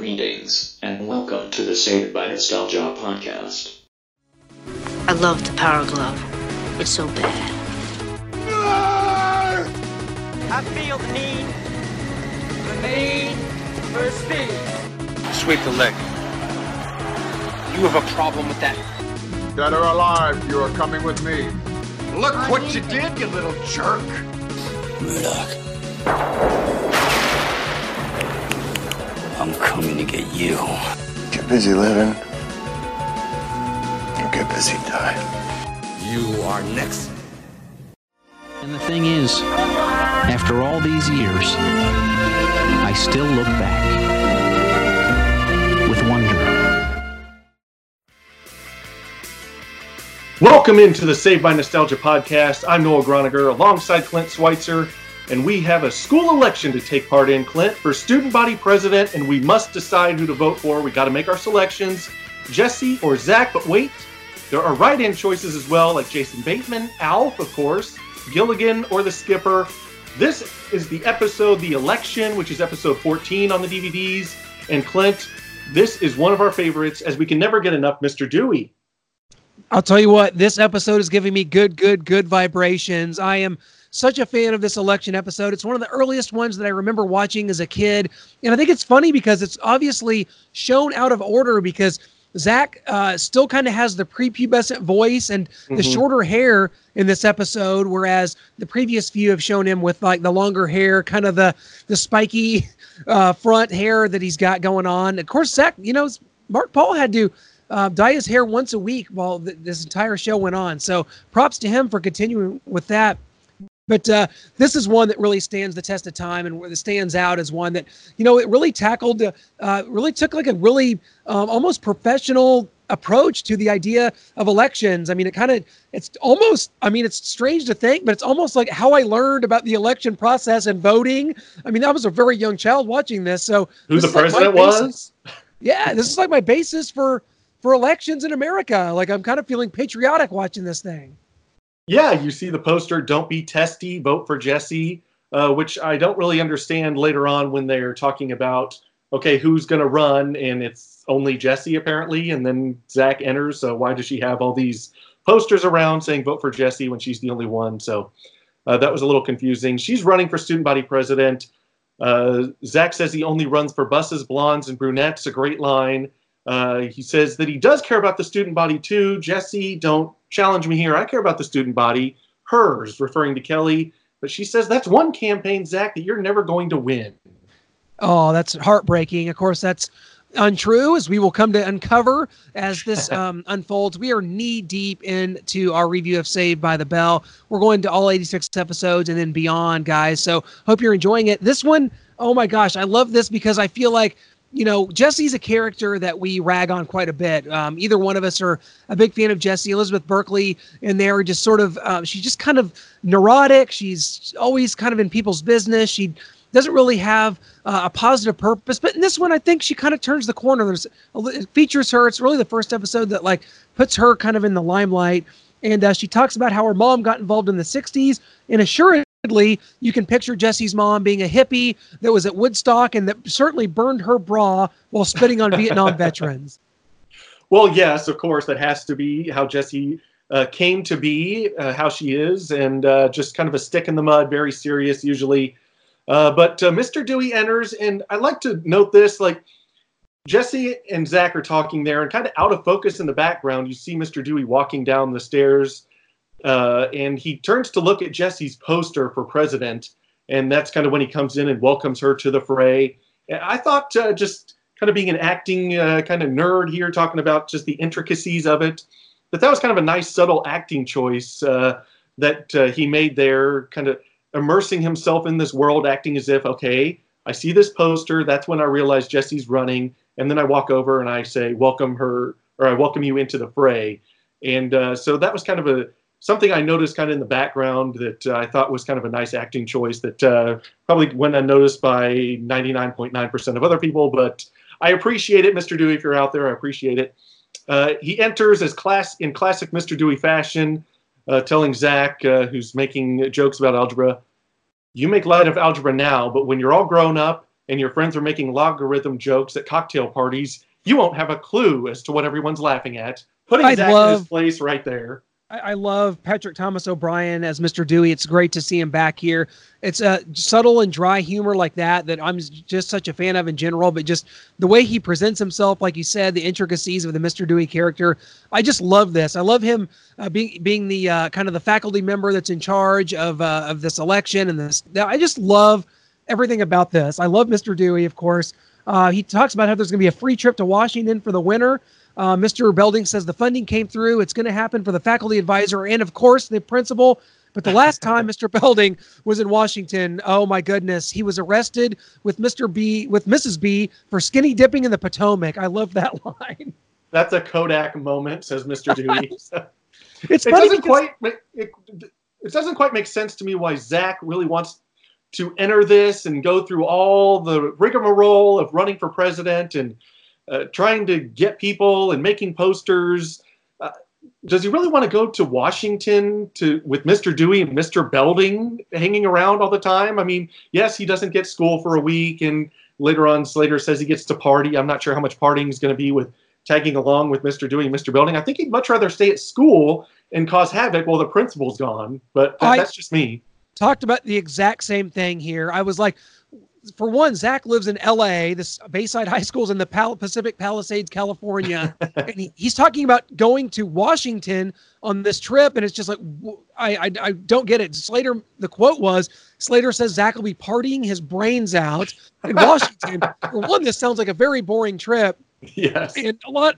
Greetings, and welcome to the Saved by Nostalgia podcast. I love the power glove. It's so bad. I feel the need, the need for speed. Sweep the leg. You have a problem with that. Dead or alive, you are coming with me. Look what you did, you little jerk. Murdoch. I'm coming to get you. Get busy living. Or get busy dying. You are next. And the thing is, after all these years, I still look back with wonder. Welcome into the Saved by Nostalgia podcast. I'm Noah Groniger alongside Clint Schweitzer, and we have a school election to take part in, Clint, for student body president, and we must decide who to vote for. We got to make our selections Jesse or Zach, but wait, there are write in choices as well, like Jason Bateman, Alf, of course, Gilligan, or the skipper. This is the episode, The Election, which is episode 14 on the DVDs. And Clint, this is one of our favorites, as we can never get enough Mr. Dewey. I'll tell you what, this episode is giving me good, good, good vibrations. I am such a fan of this election episode. It's one of the earliest ones that I remember watching as a kid. And I think it's funny because it's obviously shown out of order because Zach uh, still kind of has the prepubescent voice and the Mhm. shorter hair in this episode, whereas the previous few have shown him with like the longer hair, kind of the the spiky uh, front hair that he's got going on. Of course, Zach, you know, Mark Paul had to uh, dye his hair once a week while th- this entire show went on. So props to him for continuing with that. But uh, this is one that really stands the test of time and where stands out as one that, you know, it really tackled, uh, really took like a really um, almost professional approach to the idea of elections. I mean, it kind of, it's almost, I mean, it's strange to think, but it's almost like how I learned about the election process and voting. I mean, I was a very young child watching this. So Who the like president basis- was? yeah, this is like my basis for for elections in America. Like I'm kind of feeling patriotic watching this thing. Yeah, you see the poster, don't be testy, vote for Jesse, uh, which I don't really understand later on when they're talking about, okay, who's going to run, and it's only Jesse apparently, and then Zach enters, so why does she have all these posters around saying vote for Jesse when she's the only one? So uh, that was a little confusing. She's running for student body president. Uh, Zach says he only runs for buses, blondes, and brunettes, a great line. Uh, he says that he does care about the student body too. Jesse, don't challenge me here. I care about the student body. Hers, referring to Kelly. But she says that's one campaign, Zach, that you're never going to win. Oh, that's heartbreaking. Of course, that's untrue, as we will come to uncover as this um, unfolds. We are knee deep into our review of Saved by the Bell. We're going to all 86 episodes and then beyond, guys. So hope you're enjoying it. This one, oh my gosh, I love this because I feel like you know, Jesse's a character that we rag on quite a bit. Um, either one of us are a big fan of Jesse. Elizabeth Berkley in there, just sort of, uh, she's just kind of neurotic. She's always kind of in people's business. She doesn't really have uh, a positive purpose. But in this one, I think she kind of turns the corner. There's it features her. It's really the first episode that like puts her kind of in the limelight. And uh, she talks about how her mom got involved in the 60s and assuredly you can picture Jesse's mom being a hippie that was at Woodstock and that certainly burned her bra while spitting on Vietnam veterans. Well, yes, of course, that has to be how Jesse uh, came to be, uh, how she is, and uh, just kind of a stick in the mud, very serious usually. Uh, but uh, Mr. Dewey enters, and I like to note this like, Jesse and Zach are talking there, and kind of out of focus in the background, you see Mr. Dewey walking down the stairs, uh, and he turns to look at Jesse's poster for president, and that's kind of when he comes in and welcomes her to the fray. I thought uh, just kind of being an acting uh, kind of nerd here, talking about just the intricacies of it, that that was kind of a nice, subtle acting choice uh, that uh, he made there, kind of immersing himself in this world, acting as if, okay, I see this poster. That's when I realize Jesse's running. And then I walk over and I say, welcome her, or I welcome you into the fray. And so that was kind of a something I noticed kind of in the background that uh, I thought was kind of a nice acting choice that uh, probably went unnoticed by 99.9% of other people. But I appreciate it, Mr. Dewey. If you're out there, I appreciate it. Uh, he enters as class in classic Mr. Dewey fashion, uh, telling Zach, uh, who's making jokes about algebra, "You make light of algebra now, but when you're all grown up and your friends are making logarithm jokes at cocktail parties, you won't have a clue as to what everyone's laughing at. Putting I Zach in love- his place right there. I, love Patrick Thomas O'Brien as Mr. Dewey. It's great to see him back here. It's a subtle and dry humor like that that I'm just such a fan of in general. But just the way he presents himself, like you said, the intricacies of the Mr. Dewey character. I just love this. I love him uh, being being the uh, kind of the faculty member that's in charge of uh, of this election and this. I just love everything about this. I love Mr. Dewey, of course. Uh, he talks about how there's going to be a free trip to Washington for the winter. Uh, Mr. Belding says the funding came through. It's going to happen for the faculty advisor and, of course, the principal. But the last time Mr. Belding was in Washington, oh my goodness, he was arrested with Mr. B, with Mrs. B for skinny dipping in the Potomac. I love that line. That's a Kodak moment, says Mr. Dewey. It's it doesn't quite it, it doesn't quite make sense to me why Zach really wants to enter this and go through all the rigmarole of running for president and uh, trying to get people and making posters. Uh, does he really want to go to Washington to with Mr. Dewey and Mr. Belding hanging around all the time? I mean, yes, he doesn't get school for a week, and later on Slater says he gets to party. I'm not sure how much partying is going to be with tagging along with Mr. Dewey and Mr. Belding. I think he'd much rather stay at school and cause havoc while the principal's gone. But that- I- that's just me. Talked about the exact same thing here. I was like, for one, Zach lives in L.A. This Bayside High School is in the Pal- Pacific Palisades, California, and he, he's talking about going to Washington on this trip, and it's just like I, I don't get it. Slater, the quote was Slater says Zach will be partying his brains out in Washington. for one, this sounds like a very boring trip, Yes. and a lot,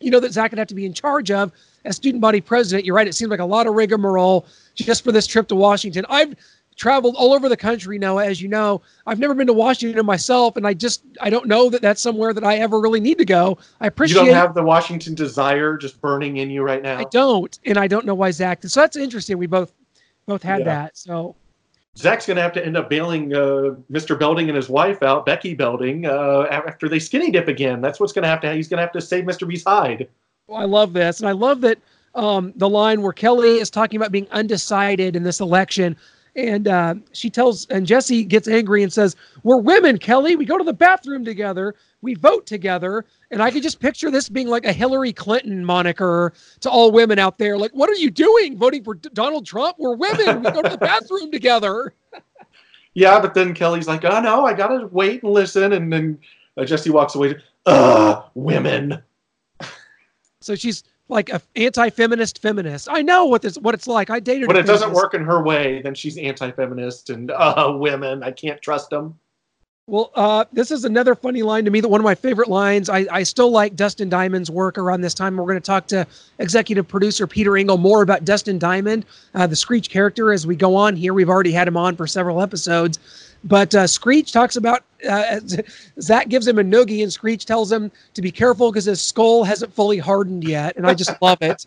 you know, that Zach would have to be in charge of as student body president. You're right. It seems like a lot of rigmarole just for this trip to Washington. I've traveled all over the country now, as you know. I've never been to Washington myself, and I just I don't know that that's somewhere that I ever really need to go. I appreciate You don't have the Washington desire just burning in you right now. I don't, and I don't know why Zach. So that's interesting. We both both had Yeah. that. So Zach's going to have to end up bailing uh, Mr. Belding and his wife out, Becky Belding, uh, after they skinny dip again. That's what's going to have to. He's going to have to save Mr. B's hide. Well, I love this, and I love that um, the line where Kelly is talking about being undecided in this election, and uh, she tells, and Jesse gets angry and says, "We're women, Kelly. We go to the bathroom together. We vote together." And I could just picture this being like a Hillary Clinton moniker to all women out there. Like, what are you doing, voting for D- Donald Trump? We're women. We go to the bathroom together. Yeah, but then Kelly's like, "Oh no, I got to wait and listen." And then uh, Jesse walks away. Uh, women. So she's like a anti-feminist feminist. I know what this what it's like. I dated. When it doesn't work in her way, then she's anti-feminist and uh, women. I can't trust them. Well, uh, this is another funny line to me. That one of my favorite lines. I, I still like Dustin Diamond's work around this time. We're going to talk to executive producer Peter Engel more about Dustin Diamond, uh, the Screech character, as we go on here. We've already had him on for several episodes, but uh, Screech talks about uh, Zach gives him a noogie, and Screech tells him to be careful because his skull hasn't fully hardened yet, and I just love it.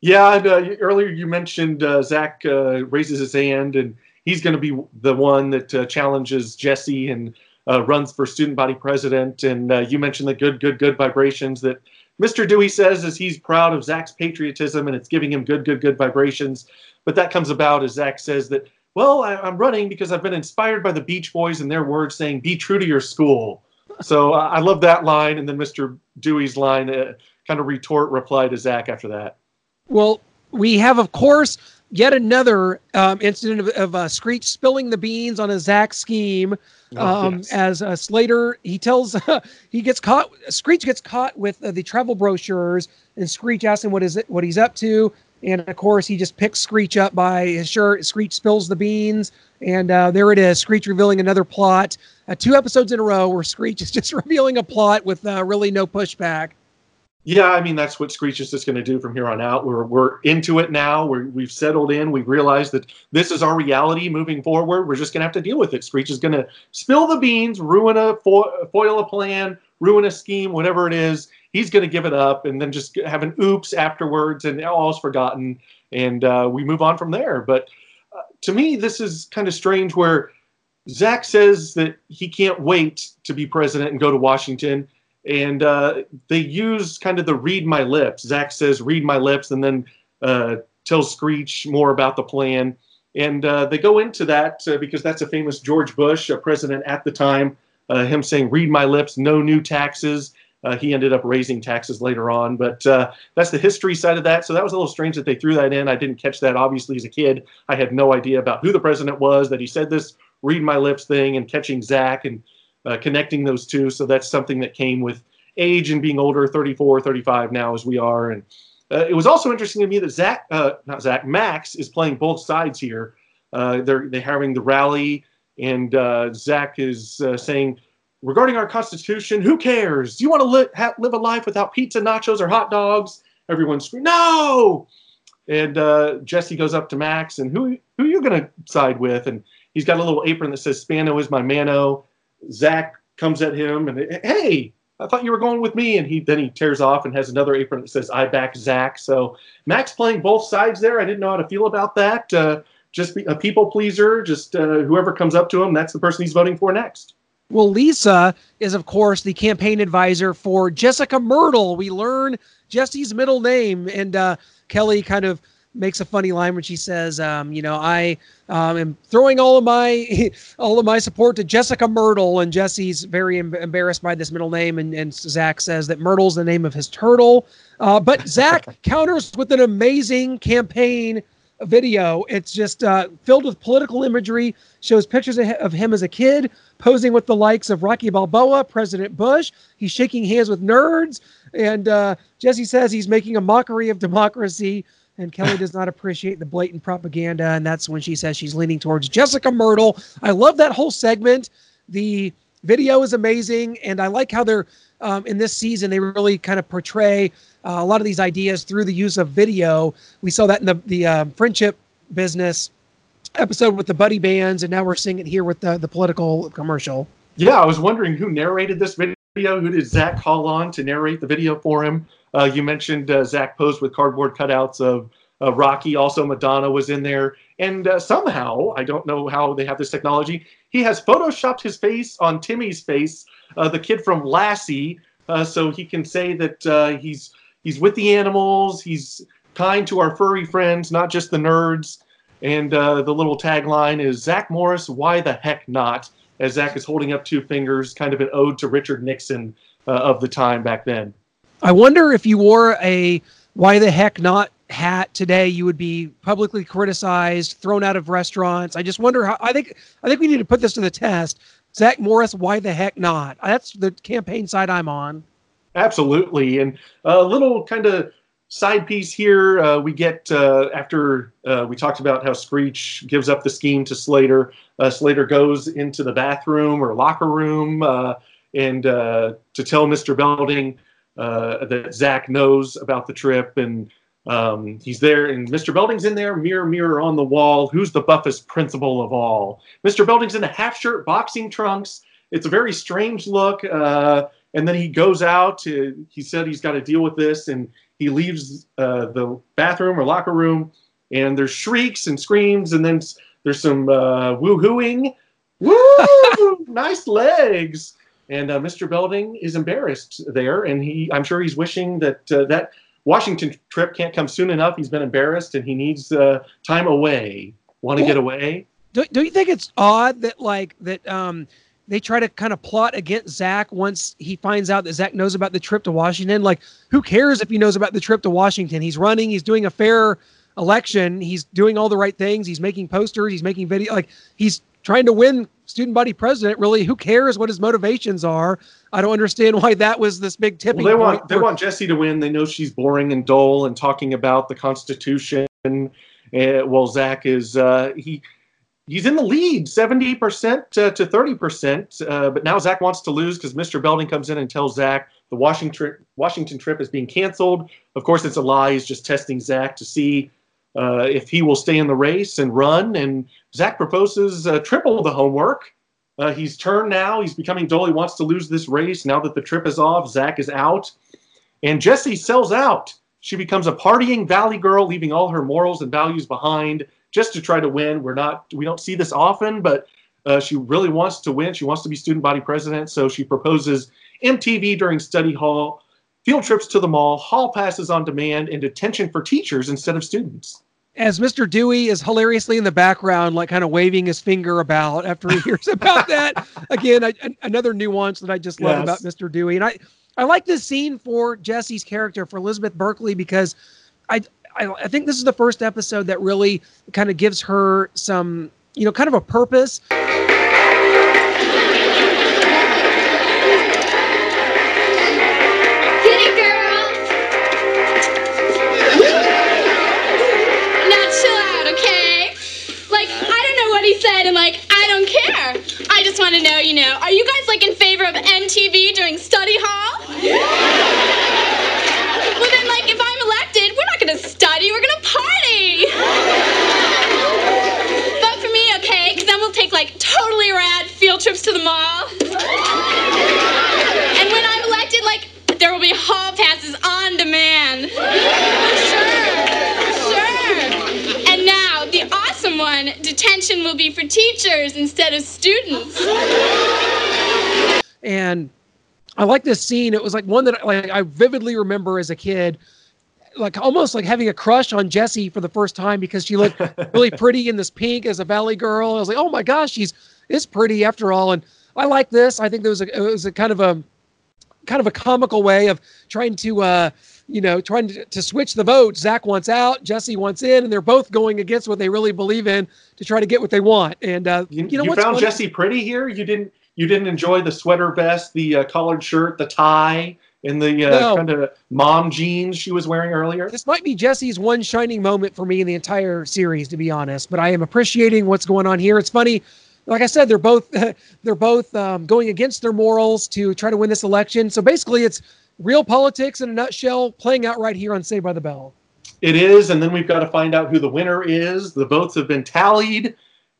Yeah, and, uh, earlier you mentioned uh, Zach uh, raises his hand, and he's going to be the one that uh, challenges Jesse and uh, runs for student body president. And uh, you mentioned the good, good, good vibrations that Mr. Dewey says is he's proud of Zach's patriotism, and it's giving him good, good, good vibrations. But that comes about as Zach says that, well, I, I'm running because I've been inspired by the Beach Boys and their words saying, "Be true to your school." So uh, I love that line, and then Mr. Dewey's line, uh, kind of retort reply to Zach after that. Well, we have, of course, yet another um, incident of, of uh, Screech spilling the beans on a Zach scheme. Oh, Um, yes. As uh, Slater, he tells he gets caught. Screech gets caught with uh, the travel brochures, and Screech asks him what is it, what he's up to, and of course he just picks Screech up by his shirt. Screech spills the beans, and uh, there it is. Screech revealing another plot. Uh, two episodes in a row where Screech is just revealing a plot with uh, really no pushback. Yeah, I mean that's what Screech is just going to do from here on out. We're we're into it now. We're, we've settled in. We've realized that this is our reality moving forward. We're just going to have to deal with it. Screech is going to spill the beans, ruin a fo- foil a plan, ruin a scheme, whatever it is. He's going to give it up and then just have an oops afterwards, and all's forgotten, and uh, we move on from there. But uh, to me, this is kind of strange. Where Zach says that he can't wait to be president and go to Washington and uh, they use kind of the read my lips. Zach says read my lips, and then uh, tells Screech more about the plan. And uh, they go into that uh, because that's a famous George Bush, a president at the time, him saying, read my lips, no new taxes. Uh, he ended up raising taxes later on, but uh, that's the history side of that. So that was a little strange that they threw that in. I didn't catch that obviously as a kid. I had no idea about who the president was, that he said this read my lips thing and catching Zach and uh, connecting those two. So that's something that came with age and being older, 34, 35 now as we are. And uh, it was also interesting to me that Zach, uh, not Zach, Max is playing both sides here. Uh, they're they're having the rally, and Zach is saying regarding our Constitution, who cares? Do you want to li- ha- live a life without pizza, nachos, or hot dogs? Everyone screams, no! And uh, Jesse goes up to Max, and who who are you going to side with? And he's got a little apron that says, Spano is my mano. Zach comes at him, and hey, I thought you were going with me. And he then he tears off and has another apron that says, I back Zach. So Max playing both sides there. I didn't know how to feel about that. Uh, just be a people pleaser. Just uh, whoever comes up to him, that's the person he's voting for next. Well, Lisa is, of course, the campaign advisor for Jessica Myrtle. We learn Jesse's middle name, and uh, Kelly kind of makes a funny line when she says, um, "You know, I um, am throwing all of my all of my support to Jessica Myrtle," and Jesse's very em- embarrassed by this middle name, and, and Zach says that Myrtle's the name of his turtle. Uh, but Zach counters with an amazing campaign video. It's just uh, filled with political imagery, shows pictures of him as a kid, posing with the likes of Rocky Balboa, President Bush. He's shaking hands with nerds. And uh, Jesse says he's making a mockery of democracy. And Kelly does not appreciate the blatant propaganda. And that's when she says she's leaning towards Jessica Myrtle. I love that whole segment. The video is amazing. And I like how they're um, in this season, they really kind of portray a lot of these ideas through the use of video. We saw that in the, the uh, friendship business episode with the buddy bands, and now we're seeing it here with the, the political commercial. Yeah, I was wondering who narrated this video. Who did Zach call on to narrate the video for him? Uh, you mentioned uh, Zach posed with cardboard cutouts of uh, Rocky. Also, Madonna was in there. And uh, somehow, I don't know how they have this technology, he has photoshopped his face on Timmy's face, uh, the kid from Lassie, uh, so he can say that he's he's with the animals, he's kind to our furry friends, not just the nerds. And uh, the little tagline is Zach Morris, why the heck not? As Zach is holding up two fingers, kind of an ode to Richard Nixon uh, of the time back then. I wonder if you wore a why the heck not hat today, you would be publicly criticized, thrown out of restaurants. I just wonder how. I think I think we need to put this to the test. Zach Morris, why the heck not? That's the campaign side I'm on. Absolutely, and a little kind of side piece here, uh, we get uh, after uh, we talked about how Screech gives up the scheme to Slater. Uh, Slater goes into the bathroom or locker room uh, and uh, to tell Mr. Belding that Zach knows about the trip, and um, he's there. And Mr. Belding's in there, mirror, mirror on the wall. Who's the buffest principal of all? Mr. Belding's in a half shirt, boxing trunks. It's a very strange look. And then he goes out. To, he said he's got to deal with this, and he leaves uh, the bathroom or locker room, and there's shrieks and screams, and then there's some uh, woo-hooing. Woo! nice legs. And uh, Mr. Belding is embarrassed there, and he I'm sure he's wishing that uh, that Washington trip can't come soon enough. He's been embarrassed, and he needs uh, time away. Want to well, get away? Don't, don't you think it's odd that like that? Um, they try to kind of plot against Zach once he finds out that Zach knows about the trip to Washington. Like, who cares if he knows about the trip to Washington? He's running, he's doing a fair election, he's doing all the right things, he's making posters, he's making video, like he's trying to win student body president. Really, who cares what his motivations are? I don't understand why that was this big tipping. Well, they want they want Jesse to win. They know she's boring and dull and talking about the Constitution. Uh, well, Zach is uh, he he's in the lead 70% to, to 30%. Uh, but now Zach wants to lose because Mr. Belding comes in and tells Zach the Washington, Washington trip is being canceled. Of course, it's a lie. He's just testing Zach to see uh, if he will stay in the race and run. And Zach proposes uh, triple the homework. Uh, he's turned now. He's becoming dull. He wants to lose this race. Now that the trip is off, Zach is out. And Jesse sells out. She becomes a partying valley girl, leaving all her morals and values behind just to try to win. We're not, we don't see this often, but uh, she really wants to win. She wants to be student body president, so she proposes MTV during study hall, field trips to the mall, hall passes on demand, and detention for teachers instead of students. as Mr. Dewey is hilariously in the background, like kind of waving his finger about after he hears about that. Again, I, another nuance that I just love yes. about Mr. Dewey, and I, I like this scene for Jesse's character for Elizabeth Berkley because I, I, I think this is the first episode that really kind of gives her some, you know, kind of a purpose. Like this scene. It was like one that like I vividly remember as a kid, like almost like having a crush on Jessie for the first time because she looked really pretty in this pink as a valley girl. I was like, oh my gosh, she's is pretty after all. And I like this. I think there was a it was a kind of a kind of a comical way of trying to uh you know, trying to, to switch the vote. Zach wants out, Jesse wants in, and they're both going against what they really believe in to try to get what they want. And uh, you, you know, you found Jesse pretty here. You didn't you didn't enjoy the sweater vest, the uh, collared shirt, the tie, and the uh, no. kind of mom jeans she was wearing earlier. This might be Jesse's one shining moment for me in the entire series, to be honest. But I am appreciating what's going on here. It's funny like I said, they're both they're both um, going against their morals to try to win this election. So basically, it's real politics in a nutshell playing out right here on Saved by the Bell. It is, and then we've got to find out who the winner is. The votes have been tallied.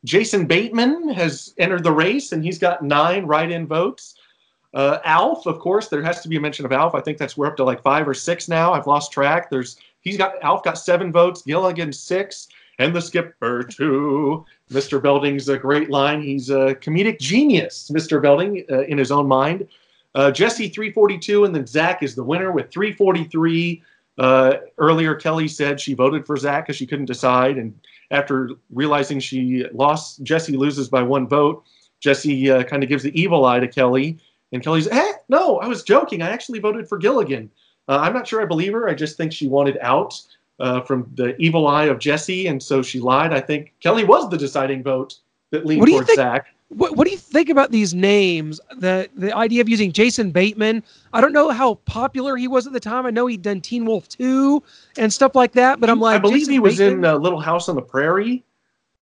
Jason Bateman has entered the race, and he's got nine write-in votes. Uh, Alf, of course, there has to be a mention of Alf. I think that's we're up to like five or six now. I've lost track. There's he's got Alf got seven votes, Gilligan six, and the skipper two. Mr. Belding's a great line. He's a comedic genius, Mr. Belding, uh, in his own mind. Uh, Jesse 342, and then Zach is the winner with 343. Uh, earlier, Kelly said she voted for Zach because she couldn't decide, and after realizing she lost, Jesse loses by one vote. Jesse uh, kind of gives the evil eye to Kelly, and Kelly's, "Eh, no, I was joking. I actually voted for Gilligan. Uh, I'm not sure I believe her. I just think she wanted out uh, from the evil eye of Jesse, and so she lied. I think Kelly was the deciding vote that leaned towards Zach." What, what do you think about these names? The the idea of using Jason Bateman. I don't know how popular he was at the time. I know he'd done Teen Wolf 2 and stuff like that, but I'm like, I believe Jason he was Bateman? in uh, Little House on the Prairie.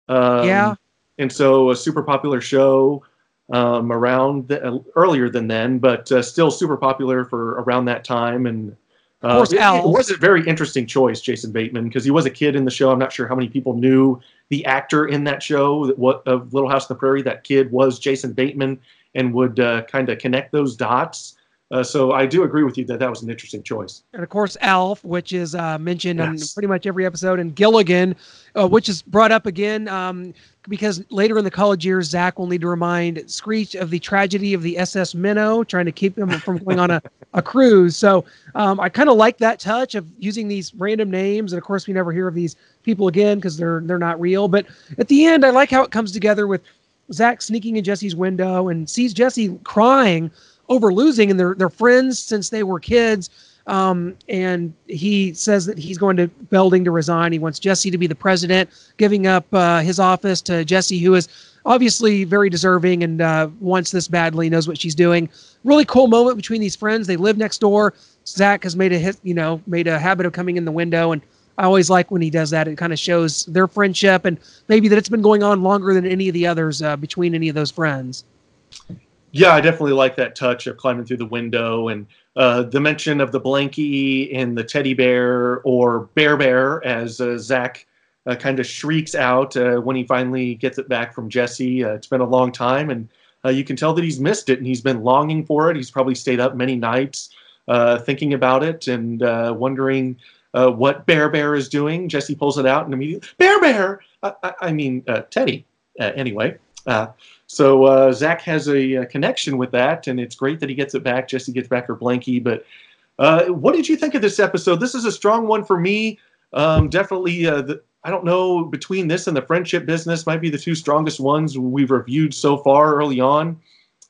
Um, yeah. And so a super popular show um, around the, uh, earlier than then, but uh, still super popular for around that time. And of course, it, it, was a very interesting choice, Jason Bateman, because he was a kid in the show. I'm not sure how many people knew the actor in that show what of Little House on the Prairie. That kid was Jason Bateman, and would uh, kind of connect those dots. Uh, so I do agree with you that that was an interesting choice. And of course, Alf, which is uh, mentioned yes. in pretty much every episode, and Gilligan, uh, which is brought up again um, because later in the college years, Zach will need to remind Screech of the tragedy of the SS Minnow, trying to keep him from going on a, a cruise. So um, I kind of like that touch of using these random names, and of course, we never hear of these people again because they're they're not real. But at the end, I like how it comes together with Zach sneaking in Jesse's window and sees Jesse crying over losing, and they're they're friends since they were kids. Um, and he says that he's going to Belding to resign. He wants Jesse to be the president, giving up uh, his office to Jesse, who is obviously very deserving and uh, wants this badly, knows what she's doing. Really cool moment between these friends. They live next door. Zach has made a hit, you know, made a habit of coming in the window, and I always like when he does that. It kind of shows their friendship and maybe that it's been going on longer than any of the others uh, between any of those friends. Yeah, I definitely like that touch of climbing through the window and uh, the mention of the blankie and the teddy bear or bear bear as uh, Zach uh, kind of shrieks out uh, when he finally gets it back from Jesse. Uh, it's been a long time, and uh, you can tell that he's missed it and he's been longing for it. He's probably stayed up many nights thinking about it and wondering what Bear Bear is doing. Jesse pulls it out and immediately, Bear Bear! I, I, I mean, Teddy, anyway. So uh, Zach has a, a, connection with that, and it's great that he gets it back. Jesse gets back her blankie. But uh, what did you think of this episode? This is a strong one for me. Um, definitely, uh, the, I don't know between this and the friendship business might be the two strongest ones we've reviewed so far early on.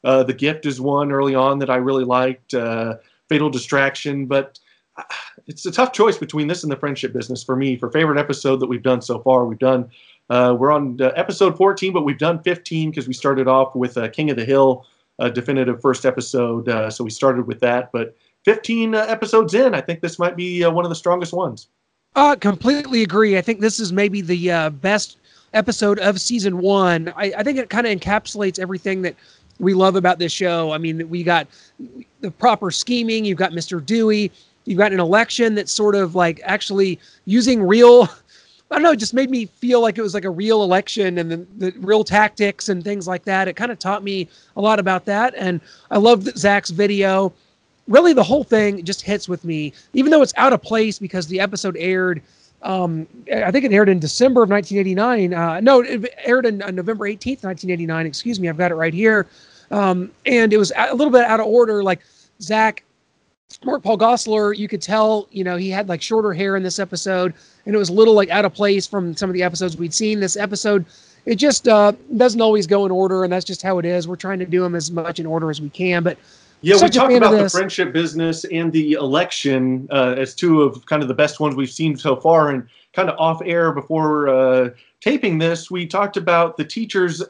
Uh, the gift is one early on that I really liked. Uh, Fatal Distraction, but uh, it's a tough choice between this and the friendship business for me. For favorite episode that we've done so far, we've done uh, we're on uh, episode 14, but we've done 15 because we started off with uh, King of the Hill, a definitive first episode. Uh, so we started with that, but 15 uh, episodes in, I think this might be one of the strongest ones. Uh, completely agree. I think this is maybe the best episode of season one. I, I think it kind of encapsulates everything that we love about this show. I mean, we got the proper scheming. You've got Mr. Dewey. You've got an election that's sort of like actually using real. I don't know. It just made me feel like it was like a real election and the, the real tactics and things like that. It kind of taught me a lot about that. And I love Zach's video really the whole thing just hits with me, even though it's out of place because the episode aired. Um, I think it aired in December of 1989. Uh, no, it aired in uh, November 18th, 1989. Excuse me, I've got it right here. Um, and it was a little bit out of order. Like Zach, Mark Paul Gosselaar, you could tell, you know, he had like shorter hair in this episode, and it was a little like out of place from some of the episodes we'd seen. This episode, it just uh, doesn't always go in order, and that's just how it is. We're trying to do them as much in order as we can, but yeah, we talked about the friendship business and the election uh, as two of kind of the best ones we've seen so far. And kind of off air before uh, taping this, we talked about the teachers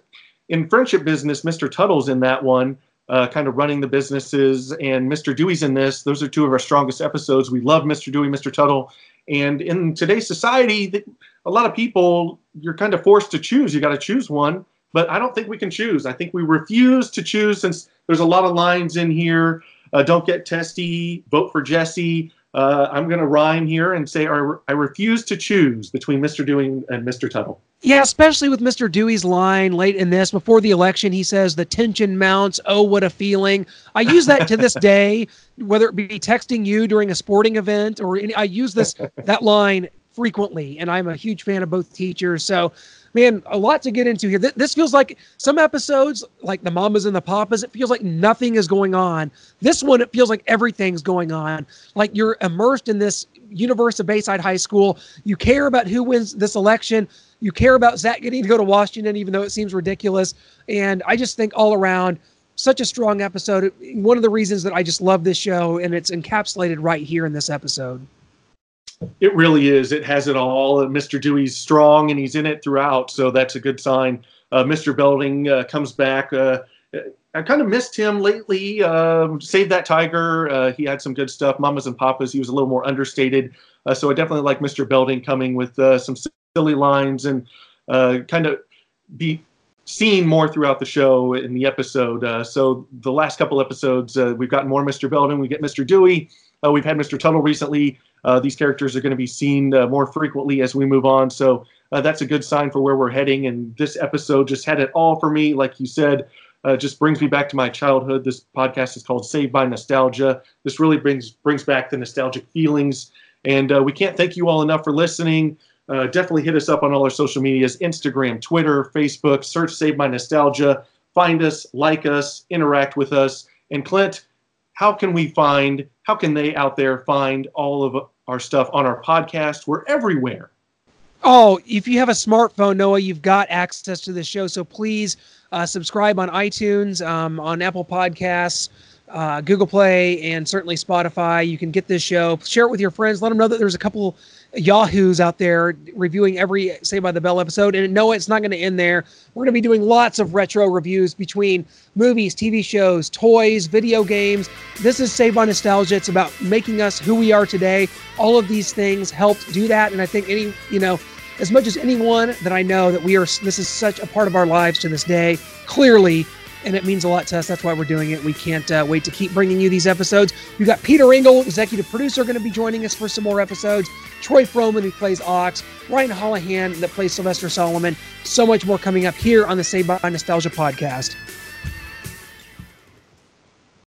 in friendship business. Mr. Tuttle's in that one, uh, kind of running the businesses, and Mr. Dewey's in this. Those are two of our strongest episodes. We love Mr. Dewey, Mr. Tuttle. And in today's society, a lot of people, you're kind of forced to choose. You got to choose one but I don't think we can choose. I think we refuse to choose since there's a lot of lines in here. Uh, don't get testy, vote for Jesse. Uh, I'm going to rhyme here and say I refuse to choose between Mr. Dewey and Mr. Tuttle. Yeah, especially with Mr. Dewey's line late in this, before the election, he says, The tension mounts. Oh, what a feeling. I use that to this day, whether it be texting you during a sporting event or any, I use this that line frequently, and I'm a huge fan of both teachers. So man, a lot to get into here. This feels like some episodes, like the mamas and the papas, it feels like nothing is going on. This one, it feels like everything's going on. Like you're immersed in this universe of Bayside High School. You care about who wins this election. You care about Zach getting to go to Washington, even though it seems ridiculous. And I just think all around, such a strong episode. One of the reasons that I just love this show, and it's encapsulated right here in this episode. It really is. It has it all. Mr. Dewey's strong and he's in it throughout, so that's a good sign. Uh, Mr. Belding uh, comes back. Uh, I kind of missed him lately. Um, Save that tiger. Uh, he had some good stuff. Mamas and Papas. He was a little more understated. Uh, so I definitely like Mr. Belding coming with uh, some silly lines and kind of be seen more throughout the show in the episode. so the last couple episodes, we've gotten more Mr. Belding. We get Mr. Dewey. we've had Mr. Tuttle recently. Uh, these characters are going to be seen uh, more frequently as we move on. So uh, that's a good sign for where we're heading. And this episode just had it all for me. Like you said, uh, just brings me back to my childhood. This podcast is called Saved by Nostalgia. This really brings brings back the nostalgic feelings. And uh, we can't thank you all enough for listening. Uh, definitely hit us up on all our social medias Instagram, Twitter, Facebook. Search Save My Nostalgia. Find us, like us, interact with us. And Clint, how can we find, how can they out there find all of our stuff on our podcast? We're everywhere. Oh, if you have a smartphone, Noah, you've got access to the show. So please uh, subscribe on iTunes, um, on Apple Podcasts, uh, Google Play, and certainly Spotify. You can get this show. Share it with your friends. Let them know that there's a couple yahoos out there reviewing every Saved by the Bell episode. And no, it's not going to end there. We're going to be doing lots of retro reviews between movies, TV shows, toys, video games. This is Save by Nostalgia. It's about making us who we are today. All of these things helped do that. And I think any, you know, as much as anyone that I know that we are, this is such a part of our lives to this day. Clearly, and it means a lot to us. That's why we're doing it. We can't uh, wait to keep bringing you these episodes. You got Peter Engel, executive producer, going to be joining us for some more episodes. Troy Fromin, who plays Ox. Ryan Holohan, that plays Sylvester Solomon. So much more coming up here on the Save by Nostalgia podcast.